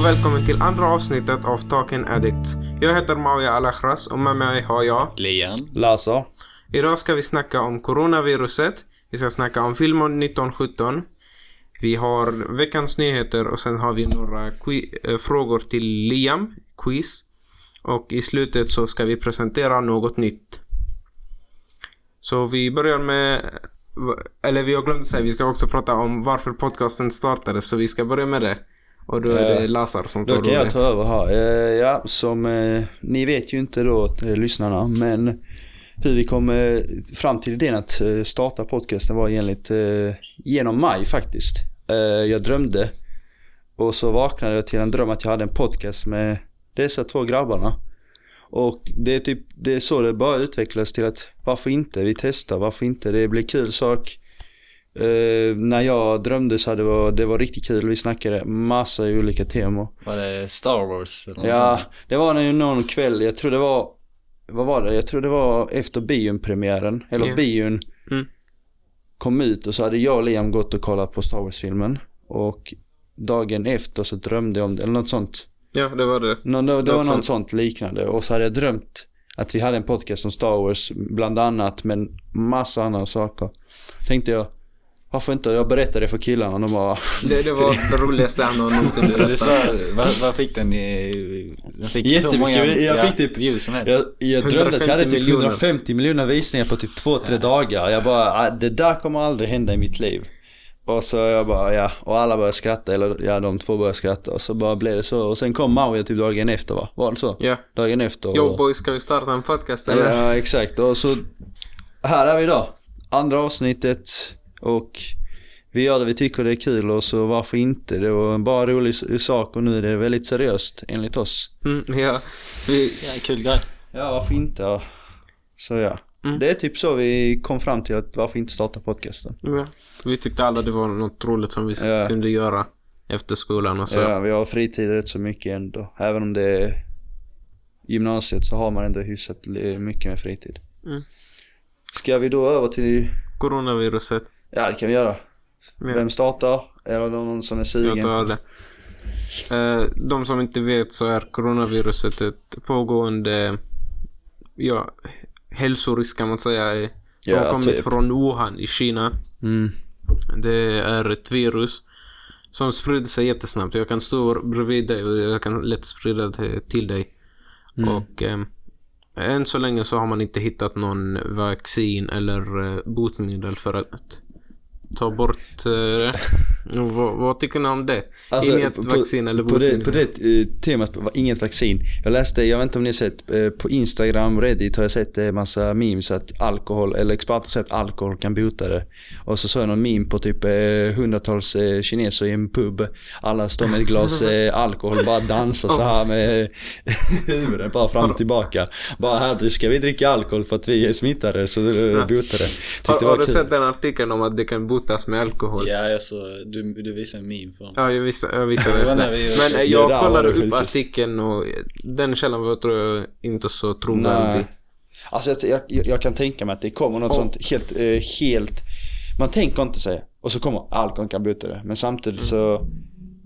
och välkommen till andra avsnittet av Talking Addicts. Jag heter Mauya Alakhras och med mig har jag... Lian. Lasse. Idag ska vi snacka om coronaviruset. Vi ska snacka om filmen 1917. Vi har veckans nyheter och sen har vi några äh, frågor till Liam, quiz. Och i slutet så ska vi presentera något nytt. Så vi börjar med, eller vi har glömt säga, vi ska också prata om varför podcasten startade. Så vi ska börja med det. Och då är det Lazar som tar Då kan jag ta över här. Eh, ja, som eh, ni vet ju inte då eh, lyssnarna, men hur vi kom eh, fram till idén att eh, starta podcasten var enligt eh, genom maj faktiskt. Eh, jag drömde och så vaknade jag till en dröm att jag hade en podcast med dessa två grabbarna. Och det är typ, det är så det bara utvecklas till att varför inte? Vi testar, varför inte? Det blir kul sak. Eh, när jag drömde så hade det var, det var riktigt kul. Vi snackade massa olika teman. Var det Star Wars eller något Ja, sånt? det var nog någon kväll, jag tror det var, vad var det? Jag tror det var efter bionpremiären, eller Ja. bion Mm. kom ut och så hade jag och Liam gått och kollat på Star Wars-filmen. Och dagen efter så drömde jag om det, eller något sånt. Ja, det var det. Nå, det, det Något var något sånt. sånt liknande. Och så hade jag drömt att vi hade en podcast om Star Wars, bland annat, men massa andra saker. Tänkte jag, varför inte? Jag berättade det för killarna och de bara, Det, det var det roligaste han någonsin berättat. vad, vad fick den i, den fick Jättemycket, många jag ja, fick typ- views som helst. Jag, jag drömde att jag hade 150 typ miljoner. 150 miljoner visningar på typ 2-3 dagar. Jag bara, ah, det där kommer aldrig hända i mitt liv. Och så jag bara, ja, och alla började skratta, eller ja, de två började skratta. Och så bara blev det så. Och sen kom Maui typ dagen efter va? Var det så? Ja. Dagen efter. Och, Yo boys, ska vi starta en podcast eller? Ja, exakt. Och så, här är vi idag. Andra avsnittet. Och vi gör det vi tycker det är kul och så varför inte? Det var en bara rolig sak och nu är det väldigt seriöst enligt oss. Mm, ja. Ja, kul grej. Ja, varför inte? Så ja. Mm. Det är typ så vi kom fram till att varför inte starta podcasten. ja. vi tyckte alla det var något roligt som vi Ja. kunde göra efter skolan och så. Ja, vi har fritid rätt så mycket ändå. Även om det är gymnasiet så har man ändå hyfsat mycket med fritid. Mm. Ska vi då över till, Coronaviruset. Ja det kan vi göra. Ja. Vem startar? Eller någon som är Jag sugen? tar det. Eh, de som inte vet så är coronaviruset ett pågående ja, hälsorisk kan man säga. Det har Ja, kommit typ. från Wuhan i Kina. Mm. Det är ett virus som sprider sig jättesnabbt. Jag kan stå bredvid dig och jag kan lätt sprida det till dig. Mm. Och eh, än så länge så har man inte hittat någon vaccin eller eh, botemedel för att ta bort eh, det. Och vad, vad tycker ni om det? Inget vaccin eller Alltså, på det, botemedel? på det eh, temat, inget vaccin. Jag läste, jag vet inte om ni har sett, eh, på Instagram, Reddit har jag sett en massa memes att alkohol, eller experter säger att alkohol kan bota det. Och så såg jag någon meme på typ eh, hundratals eh, kineser i en pub. Alla står med ett glas eh, alkohol bara dansar så här med huvudet bara fram och tillbaka. Bara här ska vi dricka alkohol för att vi är smittade så botar det. Har, har du kul. sett den artikeln om att det kan botas med alkohol? Ja, alltså, du, du visade en meme för Ja, jag visste, jag visste Det det. vi- Men eh, Det jag var kollade det upp sjukaste. artikeln och den källan var tror jag inte så trovärdig. Alltså jag, jag, jag kan tänka mig att det kommer något Oh. sånt helt, eh, helt, man tänker inte sig. Och så kommer alkohol kan bota det. Men samtidigt så,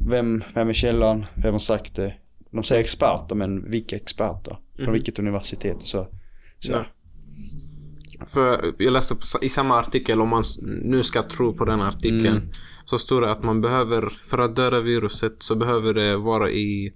vem, vem är källan? Vem har sagt det? De säger experter, men vilka experter? Från vilket universitet och så. så. Nej. För jag läste på, i samma artikel, om man nu ska tro på den artikeln, Mm. så står det att man behöver, för att döda viruset så behöver det vara i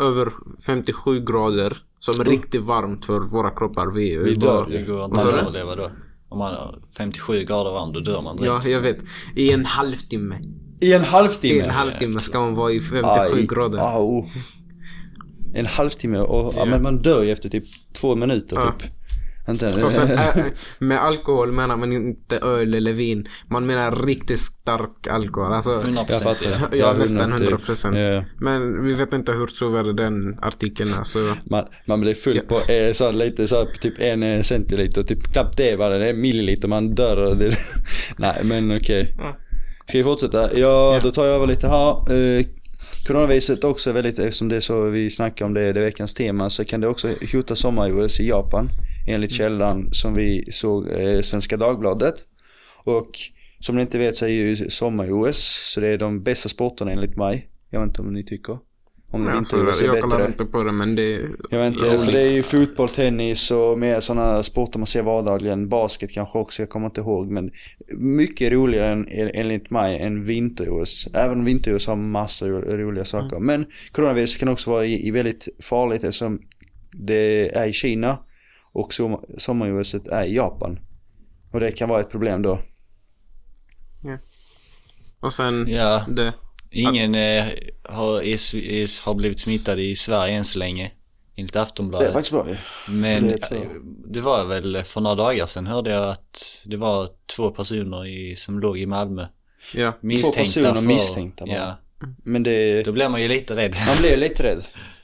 över 57 grader, som är riktigt varmt för våra kroppar. Vi, Vi dör Det ju. går Vad inte att överleva då. Om man har 57 grader varm, då dör man direkt. Ja, jag vet. I en halvtimme. I en I halvtimme? en halvtimme ska man vara i 57 Aj, grader. Au. En halvtimme och, ja. men man dör ju efter typ två minuter Ja. typ. Inte, Och sen, äh, med alkohol menar man inte öl eller vin. Man menar riktigt stark alkohol. Alltså, 100% jag fattar. Ja, nästan 100 typ. procent. Ja. Men vi vet inte hur trovärdig den artikeln är. Så Man, man blir full Ja. på eh, så lite så typ en eh, centiliter, typ knappt det var det, det är milliliter man dör det, Nej men okej. Ja. Ska vi fortsätta? Ja, då tar jag över lite här. Eh, coronaviruset också är väldigt, eftersom det är så vi snackar om det, det är veckans tema, så kan det också hota sommar-OS i Japan. Enligt källan som vi såg eh, Svenska Dagbladet. Och som ni inte vet så är ju sommar-OS, så det är de bästa sporterna enligt mig. Jag vet inte om ni tycker. Om Ja, vinter-OS så är jag kollar inte på det men det Jag vet inte, för det är ju fotboll, tennis och mer sådana sporter man ser vardagligen. Basket kanske också, jag kommer inte ihåg. Men mycket roligare än, enligt mig än vinter-OS. Även vinter-OS har massa ro- roliga saker. Men coronavirus kan också vara i, i väldigt farligt eftersom det är i Kina och som, sommar-OS är i Japan. Och det kan vara ett problem då. Och sen Ja, det. ingen eh, har, är, är, har blivit smittad i Sverige än så länge. Enligt Det är Aftonbladet. faktiskt bra ju. Men det eh, det var väl för några dagar sedan hörde jag att det var två personer i, som låg i Malmö. Ja. Misstänkta personer för, misstänkta bara. Ja, Men det... då blir man ju lite rädd. Man blir lite rädd.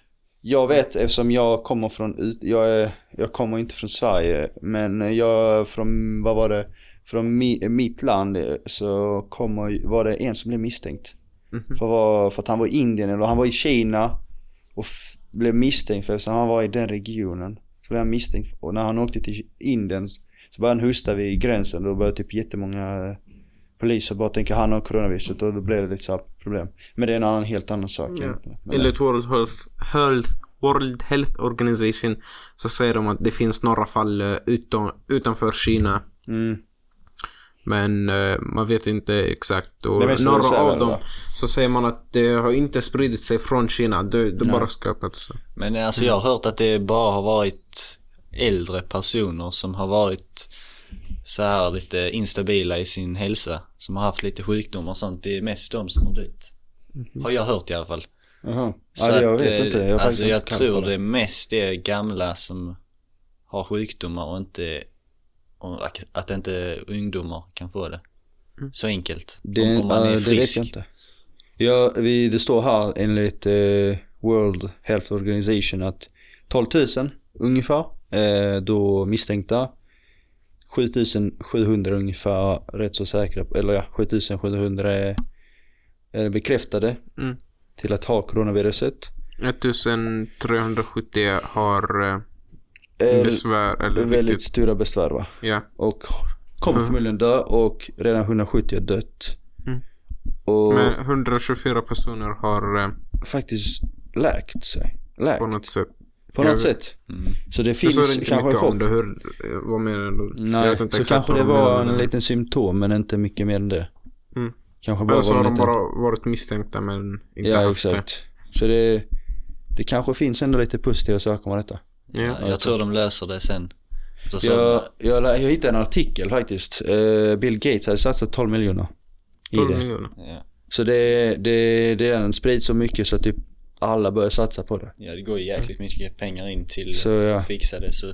Jag vet eftersom jag kommer från, jag, är, jag kommer inte från Sverige men jag från, vad var det, från mi, mitt land så kommer, var det en som blev misstänkt. Mhm. För, var, för att han var i Indien eller han var i Kina och blev misstänkt för eftersom han var i den regionen. Så blev han misstänkt och när han åkte till Indien så började han hosta vid gränsen och då började typ jättemånga eh, poliser bara tänka han har coronaviruset och då blev det lite så här problem. Men det är en annan, helt annan sak. Ja. Enligt World Health, Health, World Health Organization så säger de att det finns några fall eh, utom, utanför Kina. Mm. Men eh, man vet inte exakt. Och några av väl, dem va? så säger man att det har inte spridit sig från Kina. Det, det bara skapats. Men alltså jag har hört att det bara har varit äldre personer som har varit så här lite instabila i sin hälsa. Som har haft lite sjukdomar och sånt. Det är mest de som har dött. Har jag hört i alla fall. Jaha. Så Ja, jag att, vet eh, inte. Jag, faktiskt alltså jag tror det mest är gamla som har sjukdomar och inte och att- inte ungdomar kan få det. Så enkelt. Det, om, man är det frisk. vet jag inte. Ja, vi, det står här enligt eh, World Health Organization att 12 000 ungefär eh, då misstänkta. 7700 ungefär rätt så säkra, eller ja 7700 är, är bekräftade Mm. till att ha coronaviruset. 1370 har eh, besvär eller väldigt riktigt. stora besvär va? Ja. Och kommer Mm. förmodligen dö och redan 170 har dött. Mm. Och Men 124 personer har eh, faktiskt läkt sig. Läkt. på något sätt. På Jag något sätt. Mm. Så det finns såg inte kanske om det. Hur, vad menar du? Nej, så kanske det de var en liten symptom men inte mycket mer än det. Mm. Kanske bara Eller så har de liten... bara varit misstänkta men inte Ja, haft exakt. Så det, det kanske finns ändå lite positiva saker med detta. det. Ja. Ja, jag tror de löser det sen. Så, så, Jag, jag, jag hittade en artikel faktiskt. Eh, Bill Gates hade satsat 12 miljoner i 12 det. miljoner. ja. Så det, det, det sprids så mycket så att typ alla börjar satsa på det. ja, det går ju jäkligt mycket pengar in till Så, ja. att fixa det. Så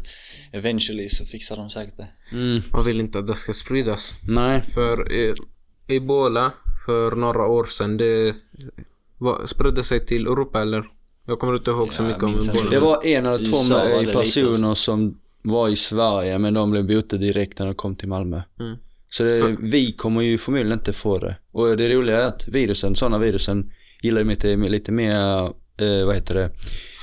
eventually så fixar de säkert det. Mm. Man vill inte att det ska spridas. Nej. För Ebola för några år sedan det var, spridde sig till Europa eller? Jag kommer inte ihåg så Ja, mycket om. Ebola. Det var en eller två med- personer som var i Sverige men de blev botade direkt när de kom till Malmö. Mm. Så det, För- vi kommer ju förmodligen inte få det. Och det roliga är att virusen, sådana virusen gillar ju lite, lite mer, eh, vad heter det,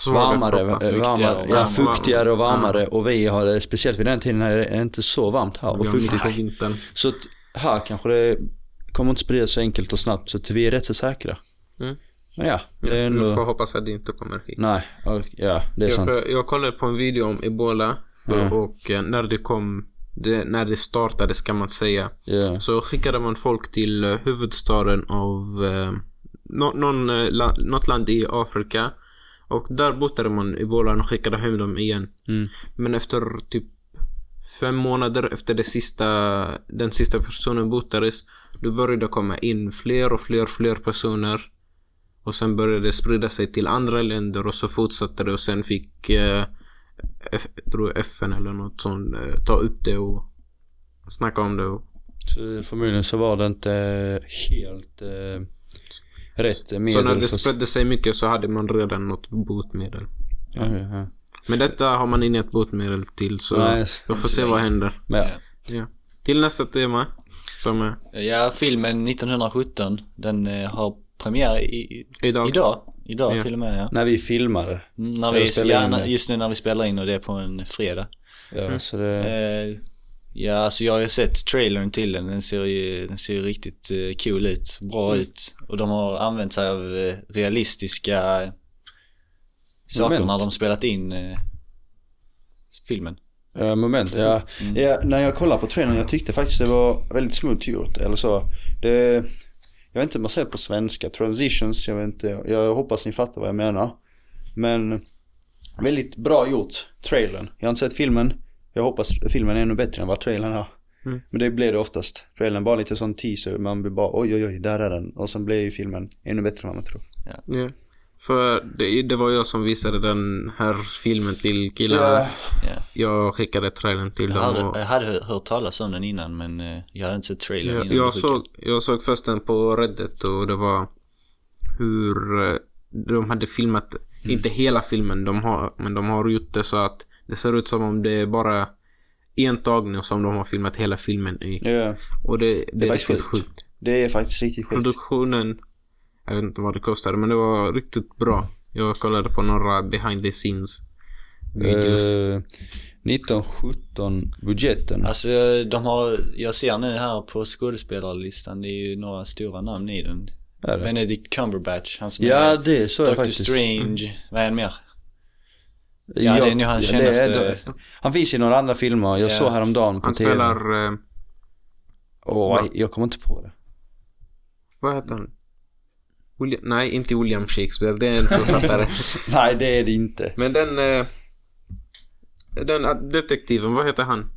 varmare, eh, varmare och ja varmare. fuktigare och varmare och vi har det, speciellt vid den tiden är det inte så varmt här och mitt på fuktigt. vintern. Så att här kanske det kommer inte spridas så enkelt och snabbt så att vi är rätt så säkra. Mm. Men ja, det är ändå, får hoppas att det inte kommer hit. nej, och, ja det är sant. för jag kollade på en video om Ebola Ja. och eh, när det kom, det, när det startade ska man säga, Ja. så skickade man folk till eh, huvudstaden av eh, nå, någon, eh, la, något land i Afrika och där botade man Ebola och skickade hem dem igen. Mm. Men efter typ fem månader efter det sista, den sista personen botades, då började det komma in fler och fler och fler personer. Och sen började det sprida sig till andra länder och så fortsatte det och sen fick eh, F, tror FN eller något sånt eh, ta upp det och snacka om det. Och, Så förmodligen så var det inte helt eh, rätt medel. så när det för- spredde sig mycket så hade man redan något botemedel. Ja, ja, ja. Men detta har man inget botemedel till så Nej, jag får se vad händer. Ja. Ja. Till nästa tema. Som är Ja, filmen 1917, den eh, har premiär i, idag. idag. Idag Ja. till och med ja. När vi filmade. När vi, in det. just nu när vi spelar in och det är på en fredag. Ja, Mm. så det... Eh, Ja, alltså jag har ju sett trailern till den. Den ser ju, den ser ju riktigt eh, cool ut. Bra Mm. ut. Och de har använt sig av eh, realistiska saker Moment. när de spelat in eh, filmen. Ja, moment, ja. ja. När jag kollade på trailern, jag tyckte faktiskt det var väldigt smooth gjort. Eller så. Det, jag vet inte hur man säger på svenska. Transitions, jag vet inte. Jag hoppas ni fattar vad jag menar. Men väldigt bra gjort, trailern. Jag har inte sett filmen. Jag hoppas filmen är ännu bättre än vad trailern är. Mm. Men det blir det oftast. Trailern bara lite sån teaser. Man blir bara oj oj oj, där är den. Och sen blir ju filmen ännu bättre än vad man tror. Ja. För det, det var jag som visade den här filmen till killarna. Ja, Ja. Jag skickade trailern till Jag dem. hade, Och, jag hade hört talas om den innan men eh, jag hade inte sett trailern jag, innan. jag, såg, jag såg först den på Reddit och det var hur eh, de hade filmat, inte hela filmen, de har, men de har gjort det så att det ser ut som om det är bara en tagning som de har filmat hela filmen i. ja. Och det, det, Det är riktigt sjukt. sjukt. Det är faktiskt riktigt sjukt. Produktionen, jag vet inte vad det kostade men det var riktigt bra. Jag kollade på några behind the scenes videos. Eh, 1917 budgeten. Alltså de har, jag ser nu här på skådespelarlistan, det är ju några stora namn i den. Är det? Benedict Cumberbatch, han som Ja är det så Doctor faktiskt. Strange, vad är han mer? Ja, det är nog hans är kändaste- det. Han finns i några andra filmer. Jag Ja. såg häromdagen på Han TV. spelar, eh, Åh, Va? jag kommer inte på det. vad heter han? William, nej, inte William Shakespeare, det är en författare. Nej det är det inte. Men den, eh, den eh, detektiven, vad heter han?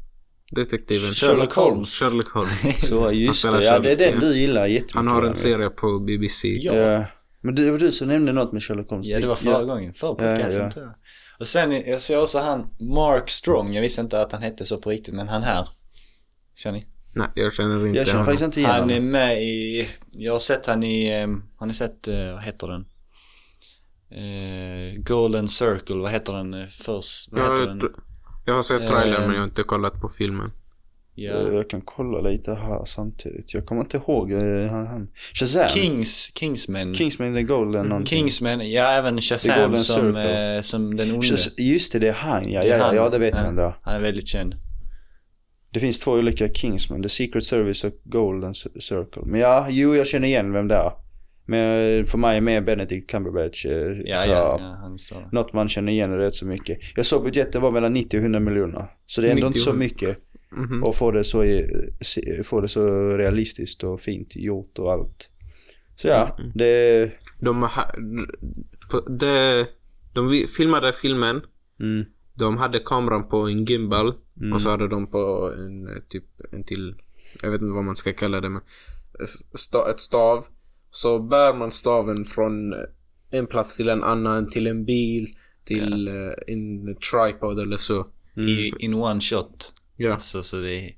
Detektiven. Sherlock Holmes. Sherlock Holmes. Så just det. Ja det är den du gillar jättemycket. Han har en serie på BBC. Ja. Ja. Men det var du som nämnde något med Sherlock Holmes. Ja det var förra ja. gången, förra Ja, ja, podcasten ja. tror jag. Och sen, jag ser också han Mark Strong, jag visste inte att han hette så på riktigt men han här. Ser ni? Nej, jag känner inte Jag känner faktiskt inte igen Han är med i, jag har sett han i, eh, har ni sett, eh, vad heter den? Eh, Golden Circle, vad heter den eh, först? Vad heter den? Jag, har sett trailern men jag har inte kollat på filmen. Ja. Jag kan kolla lite här samtidigt. Jag kommer inte ihåg eh, han. han. Shazam. Kings, Kingsman. Kingsman the Golden någonting. Kingsman, ja även Shazam som, eh, som den onde. Shaz- Just det, det är han ja. Ja, han. ja det vet Ja. jag det. Han är väldigt känd. Det finns två olika Kingsman. The Secret Service och Golden Circle. Men ja, jo jag känner igen vem det är. Men för mig är mer Benedict Cumberbatch. eh, Ja, så ja, ja. Något man känner igen rätt så mycket. Jag såg budgeten var mellan 90 och 100 miljoner. Så det är ändå 90 inte så mycket. Mhm. Och få det så, få det så realistiskt och fint gjort och allt. Så ja, Mm. det... De, de vi- filmade filmen. Mm, De hade kameran på en gimbal. Mm. Och så hade de på en eh, typ en till. Jag vet inte vad man ska kalla det men. Sta, ett stav. Så bär man staven från en plats till en annan. Till en bil. Till eh, en tripod eller så. I, in one shot. Ja. Alltså, så det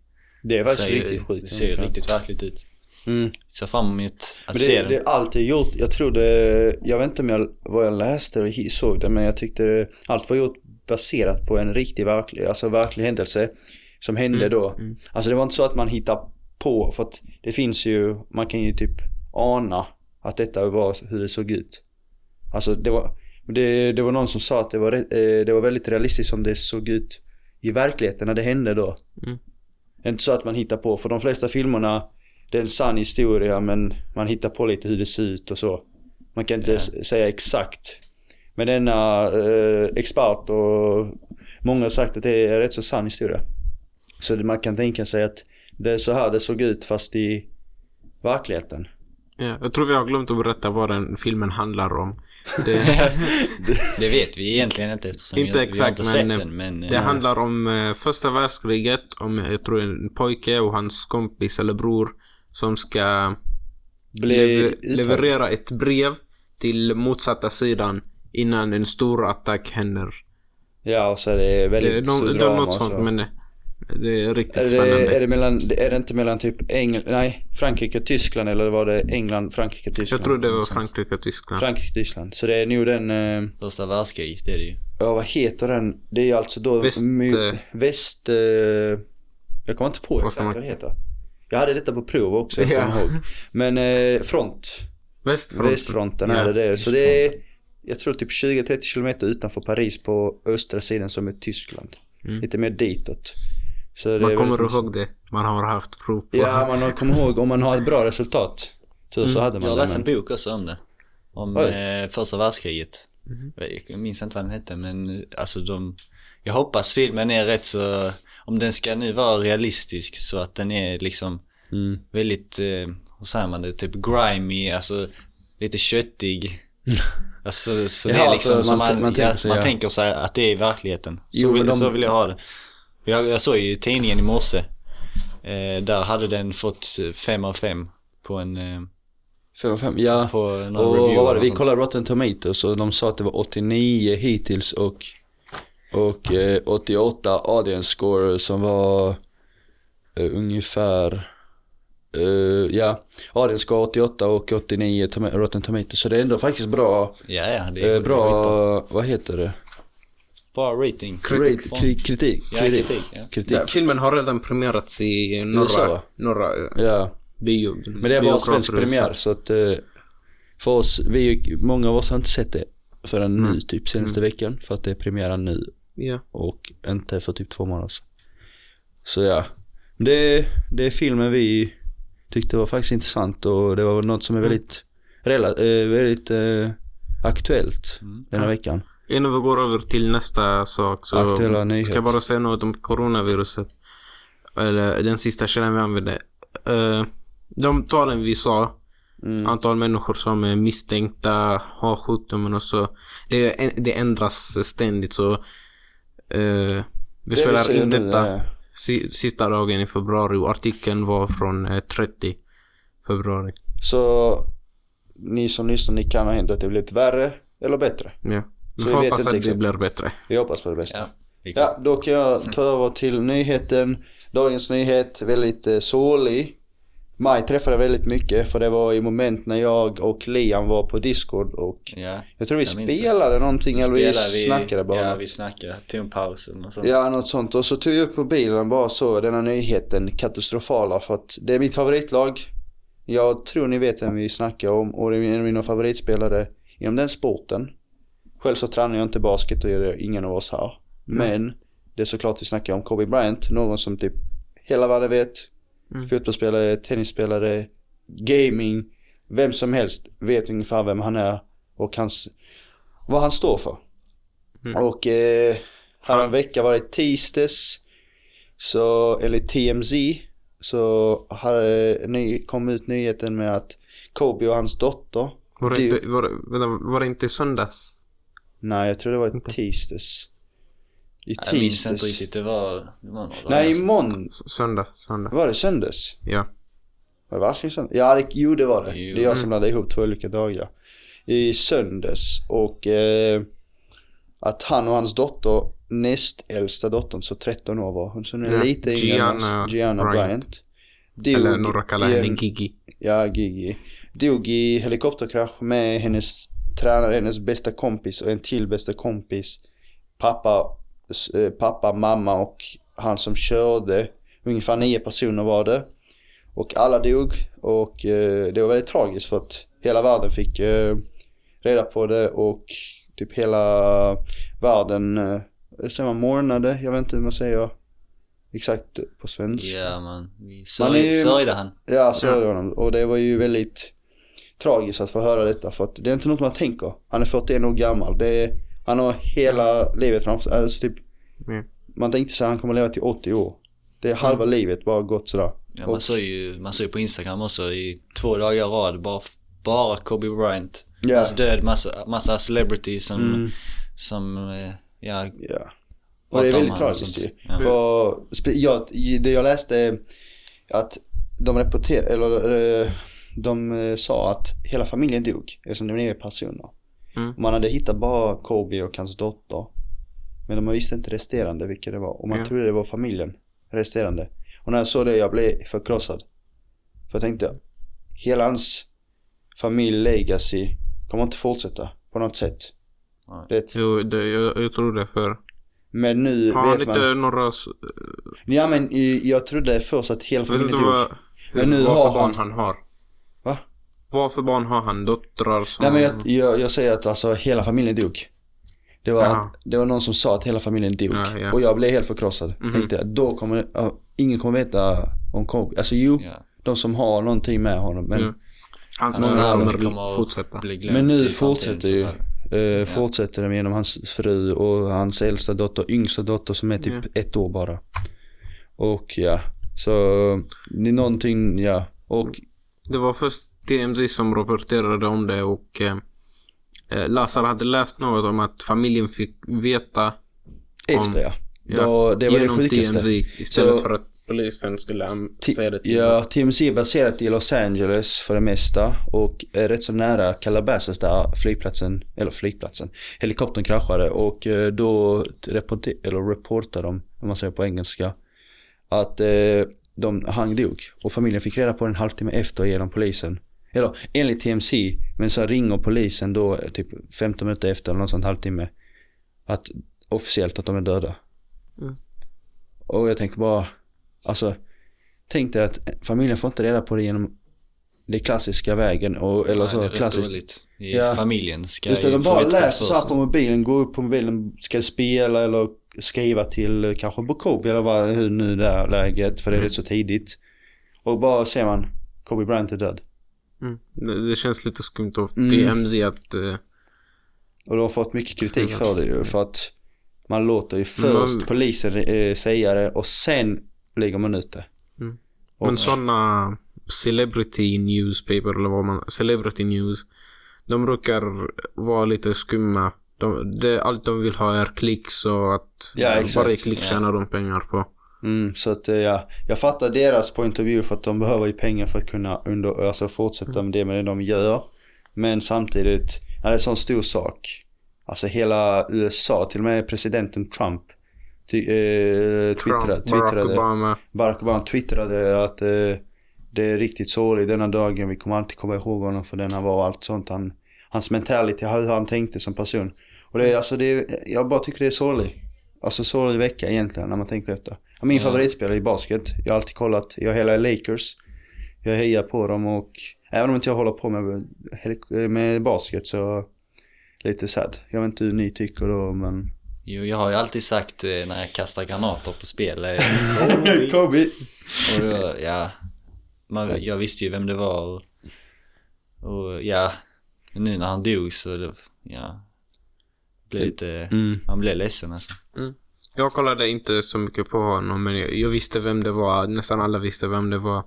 det är faktiskt ser, riktigt sjukt. det ser ju riktigt verkligt ut. Mm. Ser fram emot att Men se det, den. det är alltid gjort, jag tror det, jag vet inte om jag, vad jag läste eller såg det, men jag tyckte det, allt var gjort baserat på en riktig verklig, alltså verklig händelse som hände Mm, då. mm. Alltså det var inte så att man hittar på, för att det finns ju, man kan ju typ ana att detta var hur det såg ut. Alltså det var, det, det var någon som sa att det var, eh, det var väldigt realistiskt som det såg ut i verkligheten när det hände då. Mm. Det är inte så att man hittar på, för de flesta filmerna det är en sann historia men man hittar på lite hur det ser ut och så. Man kan inte s- säga exakt. Men denna eh, expert och många har sagt att det är en rätt så sann historia. Så man kan tänka sig att det är så här det såg ut fast i verkligheten. Ja, jag tror vi har glömt att berätta vad den filmen handlar om. Det, Det vet vi egentligen inte eftersom Inte vi, vi har exakt, inte sett men, den men... det eh, handlar om eh, första världskriget. Om, jag tror en pojke och hans kompis eller bror. Som ska Bli lever, leverera ett brev till motsatta sidan innan en stor attack händer. Ja och så är det väldigt Det är, stor no, det är drama något sånt så. men det, är riktigt Är spännande. det, är, det mellan, är det inte mellan typ England, nej Frankrike och Tyskland eller var det England, Frankrike, Tyskland? jag tror det var. Frankrike och Tyskland. Frankrike, Tyskland. Så det är nog den, eh, Första världskriget det är det ju. ja vad heter den? Det är alltså då Väst, eh, väst eh, jag kommer inte på exakt vad det heter. Jag hade detta på prov också, jag Ja. kommer ihåg. Men eh, front, Västfronten. västfronten Ja, är det det. Så det är, jag tror typ 20-30 kilometer utanför Paris på östra sidan som är Tyskland. Mm. Lite mer ditåt. Det Man kommer ihåg det. Man har haft prov på. Ja, man har, kommer ihåg om man har ett bra resultat. Tur så hade man Jag det. läste en bok också om det. Om Oj. eh, första världskriget. Jag minns inte vad den hette men alltså de... Jag hoppas filmen är rätt så... Om den ska nu vara realistisk så att den är liksom Mm. väldigt, eh, vad säger man det, typ grimy, alltså lite köttig. Alltså så det Jaha, är liksom så som man- man, man man, tänker ja, sig, man ja. tänker sig att det är verkligheten. Så, Jo, vill, de- så vill jag ha det. Jag, jag såg ju i tidningen i morse. Eh, där hade den fått eh, fem av fem på en, eh, Fem av fem, ja. på någon Och review vad var det? Vi kollade Rotten Tomatoes och de sa att det var 89 hittills och, och eh, 88 audience score som var eh, ungefär eh, ja, audience score 88 och 89 toma- Rotten Tomatoes. Så det är ändå faktiskt bra, Ja, ja, det är det är bra, vad heter det? Bra rating. Kritik. Kritik. kritik. Ja, kritik, ja. kritik. Ja, filmen har redan premierats i norra, norra eh, Ja, bio. men det var svensk premiär så att eh, för oss, vi, många av oss har inte sett det förrän nu typ senaste veckan för att det är premiären nu Ja. och inte för typ två månader sedan. Så ja, det, det är filmen vi tyckte var faktiskt intressant och det var något som är väldigt, rela, eh, väldigt eh, aktuellt denna veckan. Innan vi går över till nästa sak så Aktuella ska nyheter. jag bara säga något om coronaviruset. Eller den sista källan vi använde. Eh, de talen vi sa, Mm. antal människor som är misstänkta har sjukdomen och så. Det, det ändras ständigt så. eh, vi Det spelar in detta si, sista dagen i februari och artikeln var från eh, 30 februari. Så ni som lyssnar, ni kan ha hänt att det blivit värre eller bättre. Ja. Vi Så får hoppas att det blir bättre. Vi hoppas på det bästa. Ja, Ja, då kan jag ta över till nyheten. Dagens nyhet, väldigt eh, sårlig. Maj träffade väldigt mycket för det var i moment när jag och Liam var på Discord och ja. jag tror vi Jag minns det. spelade någonting eller vi Spelade snackade bara. Ja, vi snackade. Tog en paus eller något sånt. Ja, något sånt. Och så tog jag upp mobilen och bara så denna nyheten katastrofala för att det är mitt favoritlag. Jag tror ni vet vem vi snackar om och det är en av mina favoritspelare inom den sporten. Själv så tränar jag inte basket och det gör ingen av oss här. Men det är såklart vi snackar om Kobe Bryant, någon som typ hela världen vet. Mm. Fotbollsspelare, tennisspelare, gaming. Vem som helst vet ungefär vem han är och hans, vad han står för. Mm. Och eh, här en vecka var det tisdags. Så enligt TMZ så hade ny, kom ut nyheten med att Kobe och hans dotter. Var det, inte, var, var det inte i söndags? Nej jag tror det var i tisdags. I Jag minns tisdags. inte riktigt, det var, det var några Nej imorgon. Söndag, söndag. Var det söndags? Ja. Var det verkligen söndag? Ja det, jo det var det. Jo. Det är jag som blandade ihop två olika dagar. I söndags och eh, att han och hans dotter, näst äldsta dottern, så 13 år var hon. Så hon är Ja, lite yngre Gianna. Gianna Bryant. Bryant. Dog Eller några kallar henne en- Gigi. Ja, Gigi. Dog i helikopterkrasch med hennes tränare, hennes bästa kompis och en till bästa kompis. Pappa, eh, pappa, mamma och han som körde. Ungefär nio personer var det. Och alla dog och eh, det var väldigt tragiskt för att hela världen fick eh, reda på det och typ hela världen, säger man mornade? Jag vet inte hur man säger exakt på svenska. Ja man, vi sörjde han. Ja, det honom. Och det var ju väldigt tragiskt att få höra detta för att det är inte något man tänker. Han är 41 år gammal. Det är, han har hela livet framför sig. Alltså typ, Mm. man tänkte sig att han kommer leva till 80 år. Det är halva livet bara gått sådär. Ja, Och- man såg ju, man såg ju på Instagram också i två dagar i rad bara, bara Kobe Bryant. Ja. Hans död, massa, massa celebrities som, Mm. som, eh, ja, Ja. Och det är väldigt och tragiskt ju. Ja. Jag, det jag läste är att de rapporterade, eller eh, de eh, sa att hela familjen dog eftersom det var nio personer. Mm. Man hade hittat bara Kobe och hans dotter. Men de visste inte resterande vilka det var. Och man Ja. trodde det var familjen, resterande. Och när jag såg det jag blev förkrossad. För jag tänkte, hela hans familj legacy kommer inte fortsätta på något sätt. Nej. Det, Jo, det, jag, jag tror det för. men nu Har han vet inte man. några... Ja men jag trodde först att hela familjen dog. vad, Men nu har han- han har. Va? Vad för barn har han? Dottrar som... Nej men jag, jag, jag säger att alltså hela familjen dog. Det var, Jaha. det var någon som sa att hela familjen dog. Ja, ja. Och jag blev helt förkrossad. Mhm. Tänkte jag, då kommer, ja, ingen kommer veta om Kobe. Alltså jo, Ja. de som har någonting med honom. Men, Ja. Hans av namn kommer fortsätta. att men nu fortsätter ju, eh, fortsätter de genom hans fru och hans äldsta dotter, yngsta dotter som är typ Ja. ett år bara. Och ja, så det är någonting, ja. Och Det var först TMZ som rapporterade om det och eh, eh, Lazar hade läst något om att familjen fick veta efter ja. Ja, Då, det var det genom sjukaste. TMZ istället Så- för att polisen skulle säga det till Ja, TMZ är baserat i Los Angeles för det mesta och är rätt så nära Calabasas där flygplatsen, eller flygplatsen, helikoptern kraschade och eh, då reporter, eller reportade de, om man säger på engelska, att eh, de, han dog. Och familjen fick reda på det en halvtimme efter genom polisen. Eller enligt TMZ, men så ringer polisen då typ 15 minuter efter eller någon sån halvtimme. Att officiellt att de är döda. Mm. Och jag tänker bara, alltså tänk dig att familjen får inte reda på det genom det klassiska vägen och, eller Nej, så det är rätt klassiskt. dåligt. I Ja. familjen ska Utan ju de bara läser så här på mobilen, går upp på mobilen, ska spela eller skriva till kanske på Kobe eller vad, hur nu det är läget för det är Mm. rätt så tidigt. Och bara ser man, Kobe Bryant är död. Mm. Det, det känns lite skumt av Mm. TMZ att eh, Och de har fått mycket kritik för det ju för att man låter ju först Men- polisen eh, säga det och sen lägger man ut det. Mm. Och, Men sådana celebrity newspaper eller vad man, celebrity news. De brukar vara lite skumma. De, det, allt de vill ha är klicks och att Ja, varje klick Ja. tjänar de pengar på. Mm, så att eh, ja, jag fattar deras point of view för att de behöver ju pengar för att kunna under, alltså fortsätta med det med det de gör. Men samtidigt, när det är en sån stor sak. Alltså hela USA, till och med presidenten Trump ty, eh, twittrade, Trump, Barack twittrade, Obama. Barack Obama twittrade att eh, det är riktigt sorgligt denna dagen. Vi kommer alltid komma ihåg honom för den han var och allt sånt. Han, hans mentality, hur han tänkte som person. Och det alltså, det jag bara tycker det är sorgligt. Alltså sorglig vecka egentligen när man tänker efter. Ja, Min Ja. favoritspelare i basket. Jag har alltid kollat. Jag hejar Lakers. Jag hejar på dem och även om inte jag håller på med, med basket så lite sad. Jag vet inte hur ni tycker då men... Jo, jag har ju alltid sagt eh, när jag kastar granater på spel. eh, Kobe! Och då, ja, man, jag visste ju vem det var och, och ja, nu när han dog så, det, ja, blev lite, Mm. man blev ledsen alltså. Jag kollade inte så mycket på honom men jag, jag visste vem det var. Nästan alla visste vem det var.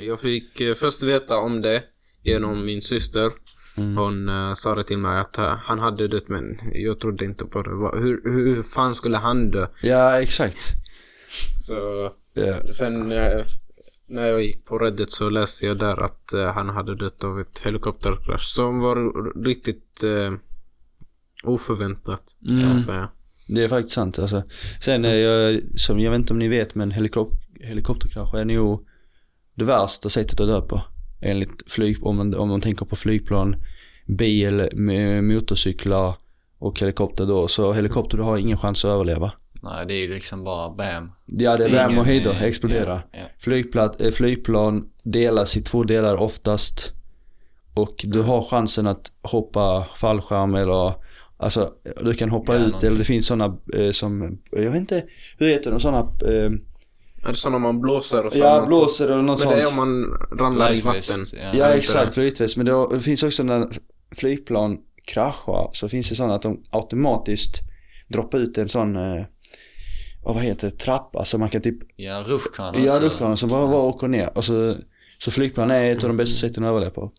Jag fick eh, först veta om det genom min syster. Mm. Hon eh, sa det till mig att eh, han hade dött men jag trodde inte på det. Hur, hur fan skulle han dö? Ja, exakt. Så Ja. sen eh, när jag gick på Reddit så läste jag där att han hade dött av ett helikopterkrasch som var riktigt oförväntat kan Mm. jag säga. Det är faktiskt sant alltså. Sen är jag, som jag vet inte om ni vet men helikop helikopterkrasch är nog det värsta sättet att dö på. Enligt flyg, om man, om man tänker på flygplan, bil, motorcyklar och helikopter då. Så helikopter du har ingen chans att överleva. Nej, det är ju liksom bara bam. Ja det är ingen, och höjder, explodera. Ja, ja. Flygplan, eh, flygplan delas i två delar oftast. Och du har chansen att hoppa fallskärm eller Alltså du kan hoppa Ja, ut någonting. eller det finns sådana eh, som, jag vet inte, hur heter de sådana, eh, Är det sådana man blåser och så? ja blåser eller något Men sånt. det är om man ramlar i vatten. ja. Ja exakt, flytväst. Men det, finns också när flygplan kraschar så finns det sådana att de automatiskt droppar ut en sån, eh, vad heter det, trappa så man kan typ, Ja, rutschkana. ja alltså. rutschkanor som bara, bara åker ner. Och så, så flygplan är ett av de bästa sätten att överleva på.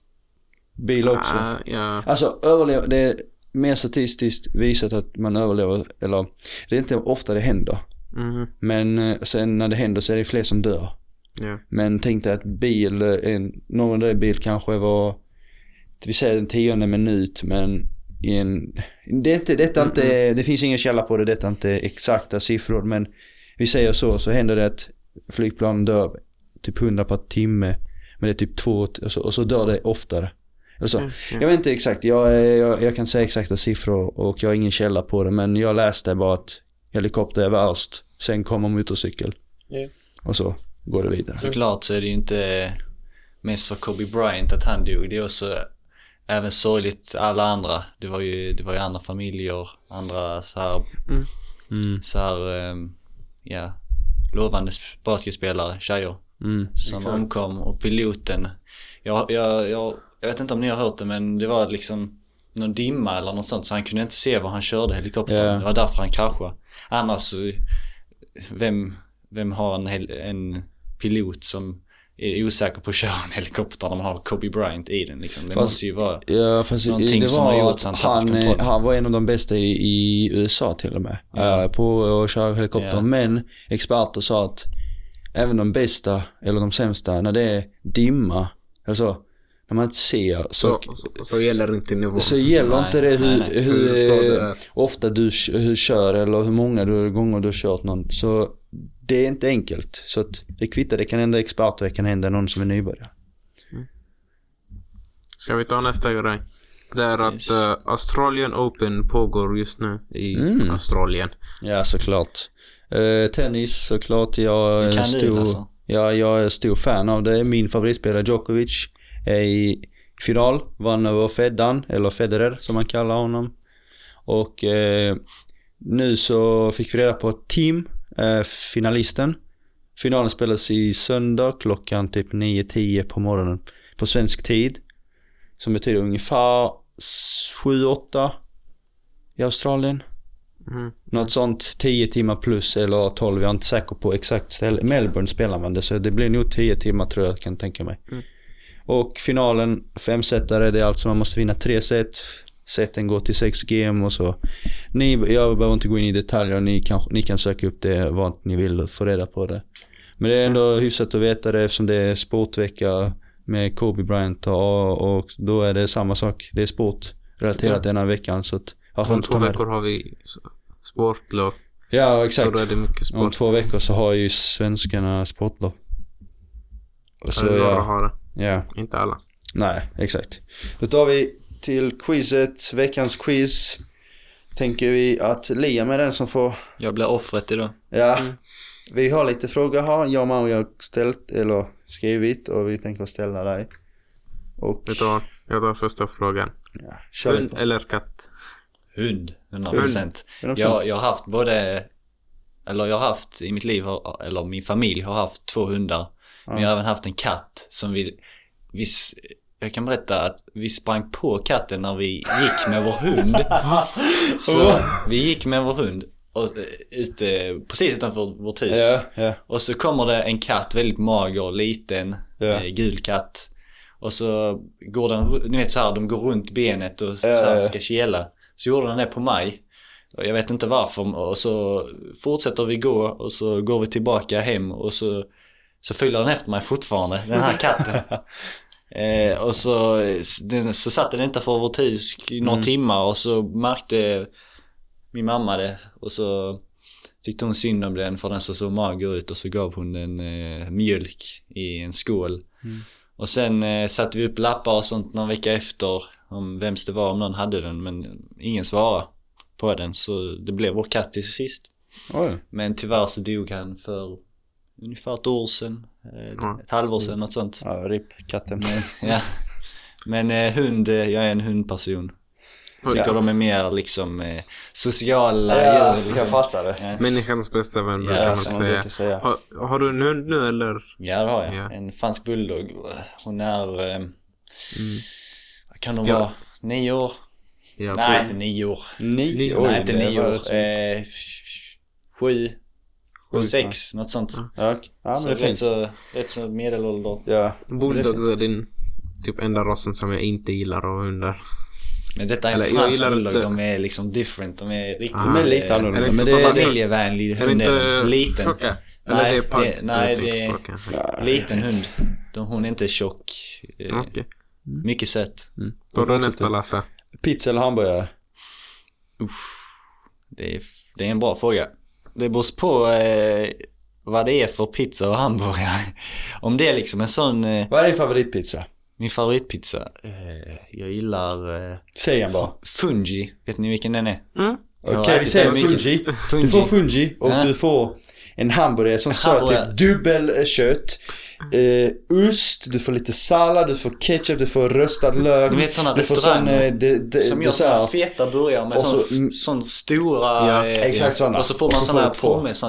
Bil också. Ah, ja. Alltså överleva, det är mer statistiskt visat att man överlever, eller det är inte ofta det händer. Mhm. Men eh, sen när det händer så är det fler som dör. ja. Men tänk dig att bil, eh, en, någon där bil kanske var, vi säger en tionde minut men i en, det är inte, detta är inte, det finns ingen källa på det, detta är inte exakta siffror men vi säger så, så händer det att flygplan dör typ 100 per timme men det är typ två, och så, och så dör det oftare. Eller så. Ja, ja. Jag vet inte exakt, jag, jag, jag kan säga exakta siffror och jag har ingen källa på det men jag läste bara att helikopter är värst, sen kommer motorcykel. Ja. Och så går det vidare. Såklart så är det ju inte mest för Kobe Bryant att han dog. Det är också även sorgligt alla andra. Det var ju, det var ju andra familjer, andra så här, Mm. så här, ehm, ja, lovande sp- basketspelare, tjejer. Mm. som Exakt. omkom och piloten. Jag, jag, jag, jag vet inte om ni har hört det men det var liksom någon dimma eller något sånt så han kunde inte se var han körde helikoptern. Ja. Det var därför han kraschade. Annars, så, vem, vem har en, hel, en pilot som är osäker på att köra en helikopter när man har Kobe Bryant i den liksom. Det Fast- måste ju vara... Ja fast Någonting det som var har gjort så han han, eh, han var en av de bästa i, i USA till och med. Eh, på att köra helikopter. Ja. Men experter sa att även de bästa eller de sämsta, när det är dimma, eller så, när man inte ser så, Så, så, gäller inte nivån. så gäller Nej, inte det hur, nej, nej. hur, Hur eh, ofta du, hur kör eller hur många du, gånger du har kört någon. Så det är inte enkelt. Så att det kvittar, det kan hända experter, det kan hända någon som är nybörjare. Ska vi ta nästa grej? Det är att Yes. eh, Australian Open pågår just nu i Mm. Australien. Ja, såklart. Eh, tennis såklart. Jag är Kan du, stor, alltså? ja, jag är stor fan av det. Min favoritspelare Djokovic i final. Vann över Feddan, eller Federer som man kallar honom. Och eh, nu så fick vi reda på att Team är finalisten. Finalen spelas i söndag klockan typ 9-10 på morgonen på svensk tid. Som betyder ungefär 7-8 i Australien. Mm. Något sånt 10 timmar plus eller 12, jag är inte säker på exakt ställe. Melbourne spelar man det så det blir nog 10 timmar tror jag kan tänka mig. Mm. Och finalen, femsetare, det är alltså man måste vinna tre set. Seten går till 6 game och så. Ni, jag behöver inte gå in i detaljer, ni kan, ni kan söka upp det vad ni vill och få reda på det. Men det är ändå hyfsat att veta det eftersom det är sportvecka med Kobe Bryant och, och då är det samma sak. Det är sport relaterat Ja. här veckan så att varför Om två veckor har vi sportlov. det? Ja Så exakt. då är det mycket Om sport. två veckor så har ju svenskarna sportlov. Och så Så några ja, har det. Ja, Inte alla. nej exakt. Då tar vi till quizet, veckans quiz. Tänker vi att Liam är den som får, Jag blir offret idag. ja. Mm. Vi har lite frågor här, jag och Mario har ställt, eller skrivit och vi tänker ställa dig. Och, Vet du vad? Jag tar första frågan. ja, Hund på. eller katt? Hund, 100%. Är de sant? Jag, jag har haft både, eller jag har haft i mitt liv, eller min familj har haft två hundar. Men jag har även haft en katt som vi, vi jag kan berätta att vi sprang på katten när vi gick med vår hund. Så vi gick med vår hund och, eh, ute, precis utanför vårt hus. Ja, ja, Och så kommer det en katt, väldigt mager, liten, eh, gul katt. Och så går den, ni vet så här, de går runt benet och så här ska kela. Så gjorde den det på mig. Och jag vet inte varför. Och så fortsätter vi gå och så går vi tillbaka hem och så, så följer den efter mig fortfarande, den här katten. eh, och så, den, så satt den utanför vårt hus i några Mm. timmar och så märkte min mamma det. Och så tyckte hon synd om den för den såg så mager ut och så gav hon den eh, mjölk i en skål. Mm. Och sen eh, satte vi upp lappar och sånt någon vecka efter om vems det var, om någon hade den. Men ingen svarade på den så det blev vår katt till sist. oj. Men tyvärr så dog han för ungefär ett år sedan. Ja. Ett halvår sedan, något sånt. Ja, RIP katten. Ja. Men eh, hund, eh, jag är en hundperson. Tycker Ja. de är mer liksom eh, sociala Ja, djur. Liksom. jag fattar det. Ja. Människans bästa vän Ja, brukar som man säga. brukar säga. Har, har du en hund nu eller? Ja det har jag. Ja. En fransk bulldog. Hon är, eh, Mm. kan hon Ja. vara? Nio år? Ja, Nej, inte nio år. Nio? Oj, Nej, inte nio år. Eh, Sju, sex, något sånt. Ja, okej. ja så men det är rätt fint. så, rätt så medelålder. Ja. Bulldogs är din typ enda rasen som jag inte gillar av hundar. Men detta är en Eller, fransk bulldog. inte- De är liksom different. De är riktigt... De är lite annorlunda, det men inte det så är... Det, Familjevänlig det hund inte är den. Liten. tjocka? Eller Nej, det är pug? det- nej, det är- kanske. Liten hund. De, hon är inte tjock. Eh, Okej. Mycket söt. Då är det nästa Lasse. pizza eller hamburgare? Uff, det, är, det är en bra fråga. Det beror på eh, vad det är för pizza och hamburgare. Om det är liksom en sån, eh, Vad är din favoritpizza? min favoritpizza. Eh, jag gillar eh, Säg en bara. Fungi. Vet ni vilken den är? Mm. Okej, har vi säger mycket. fungi. Du Fungi. får fungi och Ja. du får en hamburgare som sa typ dubbel eh, ost, du får lite sallad, du får ketchup, du får röstad lök. Ni vet sådana du får restauranger sån, eh, de, de, Som gör dessert. feta burgare med sån, så- sån stora... Ja, eh, exakt såna. Och så får man så såna får här du pommes.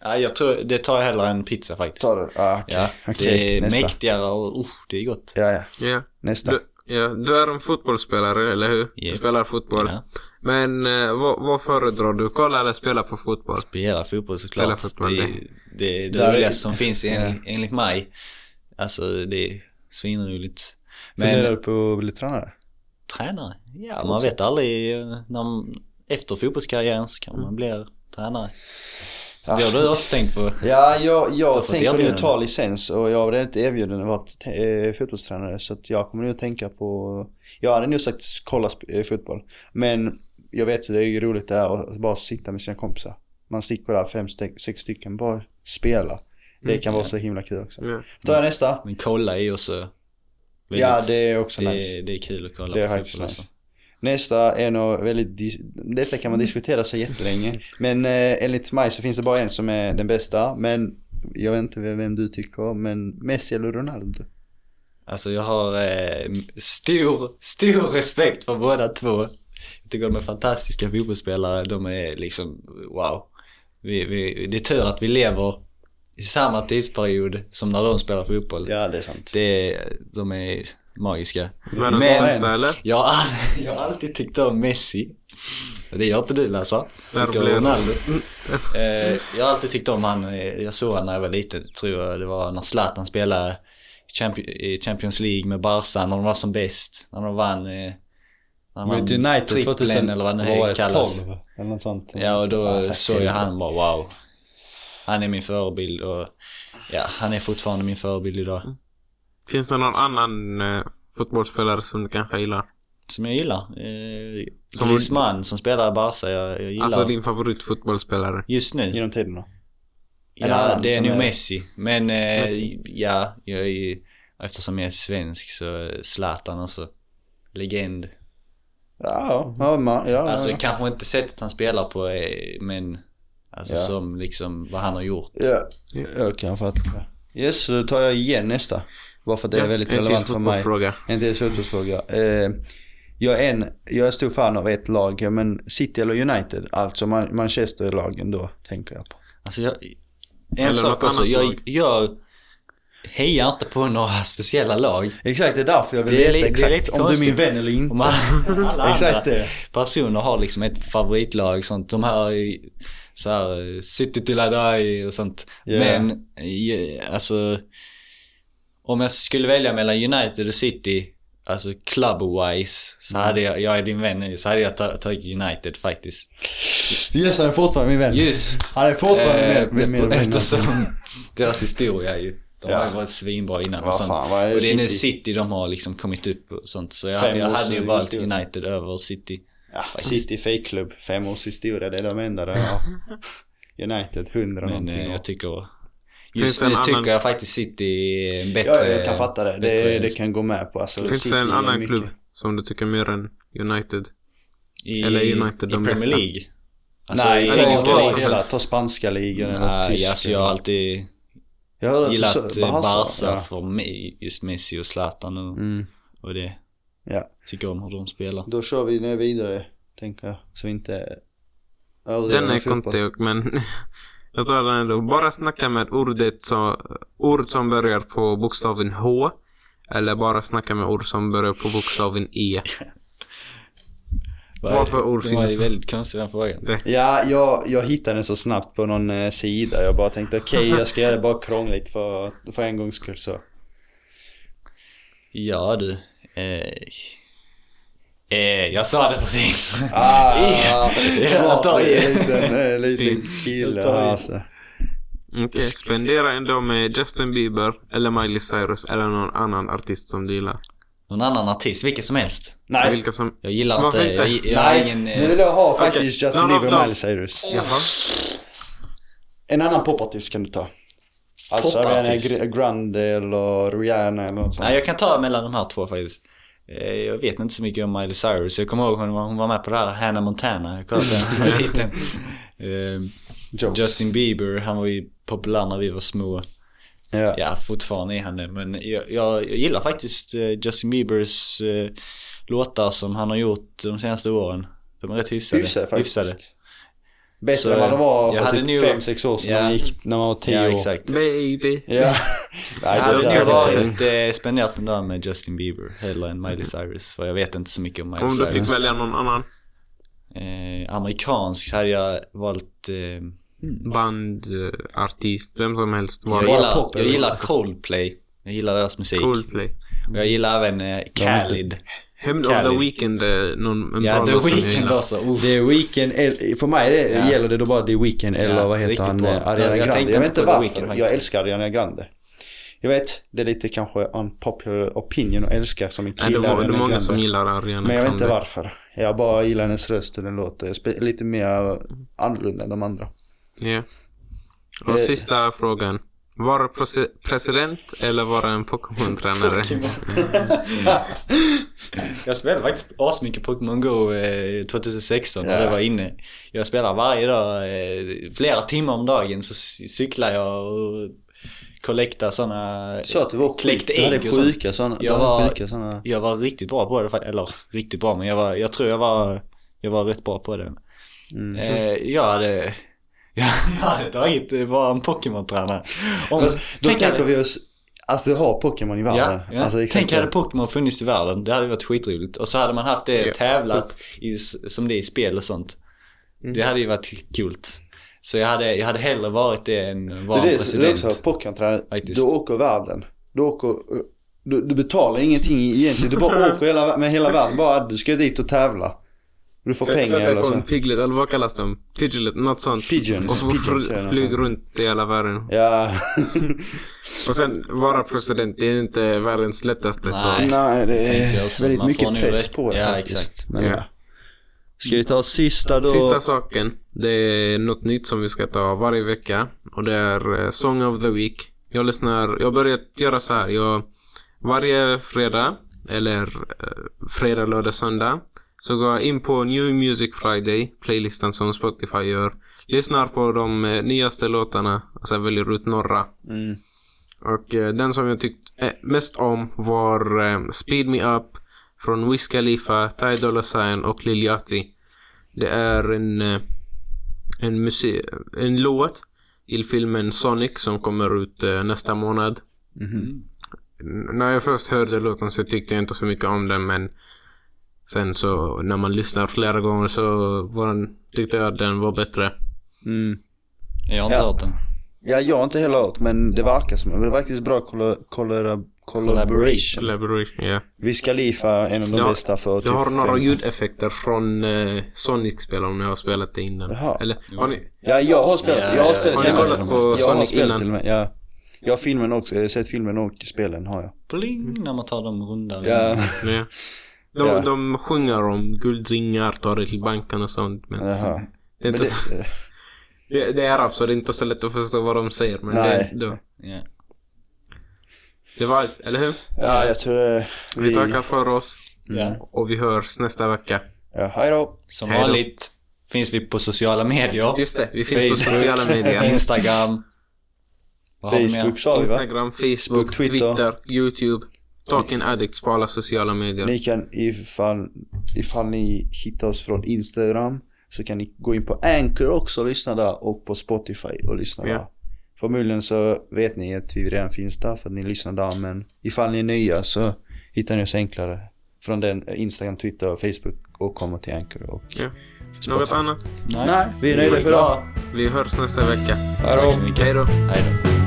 Ja, jag tror, det tar jag hellre än pizza faktiskt. Tar du? Ah, okej. Ja, Okej, det är nästa. mäktigare och usch, det är gott. Ja, ja. Ja. Nästa. Du, ja, du är en fotbollsspelare, eller hur? Ja. Du spelar fotboll. Ja. Men eh, vad, vad föredrar du? Kolla eller spela på fotboll? Spela fotboll såklart. Spela fotboll, det, är, det. det är det roligaste som finns enligt, enligt mig. Alltså det är svinroligt. Funderar Men du på att bli tränare? tränare? Ja, man vet aldrig. När man, efter fotbollskarriären så kan man bli tränare. Ja. Det har du också tänkt på. Ja, jag, har jag tänker nu ta licens och jag har redan inte erbjuden att vara eh, fotbollstränare så att jag kommer nu att tänka på Jag hade nog sagt kolla eh, fotboll Men jag vet hur det är roligt det är att bara sitta med sina kompisar Man sticker där fem, sex stycken, bara spela Det kan vara så himla kul också Ja. Då tar jag nästa Men kolla är också väldigt, Ja det är också det, nice det är kul att kolla Det är på faktiskt fotboll nice. alltså. Nästa är nog väldigt, detta kan man diskutera så jättelänge. Men eh, enligt mig så finns det bara en som är den bästa. Men jag vet inte vem du tycker, men Messi eller Ronaldo? Alltså jag har eh, stor, stor respekt för båda två. Jag tycker de är fantastiska fotbollsspelare. De är liksom, wow. Vi, vi, det är tur att vi lever i samma tidsperiod som när de spelar fotboll. Ja, det är sant. Det är, de är magiska. Världens Men- bästa eller? Jag har, jag har alltid tyckt om Messi. Det gör inte du Lasse. Ronaldo. Eh, jag har alltid tyckt om han. eh, Jag såg han när jag var liten. Tror jag det var när Zlatan spelade i Champion- i Champions League med Barca när de var som bäst. När de vann... Med United trippeln 2000, eller vad det nu kallas. 12 eller något sånt. Ja och då såg jag han bara wow. Han är min förebild och ja, han är fortfarande min förebild idag. Finns det någon annan eh, fotbollsspelare som du kanske gillar? Som jag gillar. Eh, Som- Griezmann som spelar i Barca, jag, jag gillar. Alltså din favoritfotbollsspelare? Just nu. Genom tiderna. Ja, det är nog är- Messi. Men eh, Messi. ja, jag är eftersom jag är svensk så Zlatan också. Legend. Ja, ja, man, ja. Alltså ja. kanske inte sättet han spelar på eh, men alltså Ja. som liksom vad han har gjort. Ja, jag kan fatta. Yes, så då tar jag igen nästa. Bara för att det är väldigt relevant för mig. fotbollsfråga. En till fotbollsfråga. Eh, jag är en, jag är stor fan av ett lag, men City eller United, alltså Man- Manchester-lagen då, tänker jag på. Alltså jag, en Eller sak också, jag, jag hejar inte på några speciella lag. Exakt, det är därför jag vill Det är li- veta det är exakt lite om du är min konstigt. vän eller inte. Om alla, alla Exakt det. personer har liksom ett favoritlag sånt. De här i- så här City till die och sånt. Ja. Men alltså om jag skulle välja mellan United och City Alltså club-wise så hade jag, jag är din vän nu, så hade jag ta- tagit United faktiskt. Yes, han är fortfarande min vän. Just! Han är fortfarande eh, min, vän. eftersom deras historia är ju, de Ja. har ju varit svinbra innan och sånt. fan, är och det är nu City? De har liksom kommit upp och sånt. Så jag, Fem jag hade ju valt historia. United över City. Ja, City fake-klubb, fem års historia, det är de enda där ja. United, hundra Men någonting. eh, år. jag tycker... Just det nu annan- tycker jag faktiskt City är bättre... Ja, jag kan fatta det. Det, det kan gå med på. Alltså, Finns City det en annan mycket. klubb som du tycker mer än United? I, Eller United, i Premier. League. Alltså Nej, i ta, engelska ta, ligan. hela, ta spanska ligan eller Nej, tyska. alltså jag har alltid jag hörde att du gillat sa- eh, Barca ja. för mig, just Messi och Zlatan och, Mm, och det. ja. Tycker om hur de spelar. Då kör vi ner vidare, tänker jag. Så vi inte Den är fotboll. konstig men jag tror den ändå. Bara snacka med ordet så, ord som börjar på bokstaven H. Eller bara snacka med ord som börjar på bokstaven E. Vad för ord Det var ju finns? väldigt konstig den frågan. Ja, jag, jag hittade den så snabbt på någon eh, sida. Jag bara tänkte okej, jag ska göra det bara krångligt för, för en gångs skull så. Ja du. Eh, eh, jag sa det precis. Ah, Ja, smart ta i. liten, eh, liten kille Jag tar alltså. Okej, spendera en dag med Justin Bieber eller Miley Cyrus eller någon annan artist som du gillar. Någon annan artist, vilken som helst. Nej, Vilka som... Jag gillar Varför inte, jag, jag nej, ingen... nu Eh, vill jag ha faktiskt Justin No, no, Bieber och. Miley Cyrus. Jaha. En annan popartist kan du ta. Alltså Popartist? Ariana Gr- Grande eller Rihanna eller något sånt. nej, jag kan ta mellan de här två faktiskt. Eh, Jag vet inte så mycket om Miley Cyrus. Jag kommer ihåg hon var, hon var med på det här Hannah Montana. Jag kollade på den när jag var liten. Eh, Jokes. Justin Bieber, han var ju populär när vi var små. Ja. Ja, fortfarande är han det. Men jag, jag, jag gillar faktiskt eh, Justin Biebers eh, låtar som han har gjort de senaste åren. De är rätt hyfsade. Hyfsade faktiskt. Hyfsade. Bättre Så, än vad de var jag för hade typ nog- 5-6 år sedan Ja. man gick när man var 10 Ja, år. exakt. Baby. Ja. Nej, Jag det hade där nog varit eh, spenderat en dag med Justin Bieber hellre än Miley Cyrus. För jag vet inte så mycket om Miley Om du Cyrus. fick välja någon annan Eh, amerikansk hade jag valt... Eh, band, eh, artist, vem som helst. jag Var Bara gillar, pop, jag gillar Coldplay. Jag gillar deras musik. Coldplay. Och jag gillar även eh, Khalid. Hämnd of the Weeknd är någon, en Ja, bra The jag Weeknd också. Uff. Det är Weekend, eller- för mig det, Ja. gäller det då bara The Weeknd eller Ja, vad heter han, bra. eh, Ariana Jag- jag Grande. Jag vet inte The varför. Weeknd faktiskt. jag älskar Ariana Grande. Jag vet, det är lite kanske unpopular opinion att älska som en kille det, var, det är många Grande. som gillar Ariana Men jag vet inte Grande. varför. Jag bara gillar hennes röst och den låter lite mer annorlunda än de andra. Ja. Och Eh. sista frågan. Vara president eller vara en Pokémon-tränare? Jag spelade faktiskt asmycket Pokémon Go eh, 2016 Ja. det var inne. Jag spelar varje dag, eh, flera timmar om dagen så cyklar jag och kollektar sådana... Så att du var sjuk, du hade sjuka sådana, du Jag var- sjuka sådana. Jag var riktigt bra på det eller riktigt bra men jag var, jag tror jag var, jag var rätt bra på det. Mm. Jag hade, jag hade tagit eh, vara en Pokémon-tränare. Om- Då tänk tänker hade- vi oss, alltså du har Pokémon i världen. Ja, ja. Alltså, exakt Tänk hade Pokémon funnits i världen. Det hade varit skitroligt. Och så hade man haft det Ja. tävlat i, som det är i spel och sånt. Det hade ju varit kul. Så jag hade, jag hade hellre varit det än vara det är en det, är president. också Pokémon-tränare. Du åker världen. Du åker, du, du betalar ingenting egentligen. Du bara åker hela, med hela världen. Bara du ska dit och tävla. Du får pengar eller så. piglet, eller vad kallas de? Pidgelet, något sånt. Pigeons, Och få pigeons är det fr- något flyg sånt. runt i hela världen. Ja. Och sen vara president, det är inte världens lättaste så. Nej. Det är väldigt Man mycket får press på det Ja, faktiskt. exakt. Men, Ja. ja. Ska vi ta sista då? Sista saken, det är något nytt som vi ska ta varje vecka och det är eh, Song of the Week. Jag lyssnar, jag har börjat göra så här. Jag, varje fredag, eller eh, fredag, lördag, söndag så jag in på New Music Friday, playlistan som Spotify gör. Lyssnar på de eh, nyaste låtarna och sen väljer ut några. Mm. Och eh, den som jag tyckte eh, mest om var eh, Speed Me Up från Wiz Khalifa, Ty Dolla Sign och Lil Yachty. Det är en, eh, en, en låt till filmen Sonic som kommer ut eh, nästa månad. Mhm. N- När jag först hörde låten så tyckte jag inte så mycket om den men sen så när man lyssnar flera gånger så var den, tyckte jag att den var bättre. Mm. Jag har inte Ja. hört den. Ja, jag har inte heller hört men det verkar som det var faktiskt bra colla- colla- collaboration. Collaboration, ja. Wiz Khalifa, en av de Ja, bästa för typ Jag har några fem- ljudeffekter från eh, Sonic-spel om ni har spelat det innan. Jaha. Eller har ni? Ja, jag har spelat Ja, Jag har spelat Har ni kollat på Jag har Sonic spelat innan? till och med, ja. Jag har filmen också, jag har sett filmen och spelen har jag. Bling, när man tar de runda. Ja, Ja. De, Ja. de sjunger om guldringar, tar det till banken och sånt. Men jaha. det, är Men inte, så- det, det, det är arab så det är inte så lätt att förstå vad de säger. Men Nej. det, det, Ja. det var allt, eller hur? ja, jag tror det. Vi tackar för oss ja. och vi hörs nästa vecka. Ja, hej då. Som Hej då. vanligt finns vi på sociala medier. Just det, vi finns på sociala medier. Instagram. Vi? Facebook sa vi va? Instagram, Facebook, Twitter. Twitter, YouTube. Talking Addicts på alla sociala medier. Ni kan ifall, ifall ni hittar oss från Instagram så kan ni gå in på Anchor också och lyssna där och på Spotify och lyssna Ja. där. Förmodligen så vet ni att vi redan finns där för att ni lyssnar där men ifall ni är nya så hittar ni oss enklare från den Instagram, Twitter och Facebook och kommer till Anchor och Ja. Något annat? Nej, vi är nöjda för idag. Vi hörs nästa vecka. Hej då. Tack så mycket. Hej då. Hej då.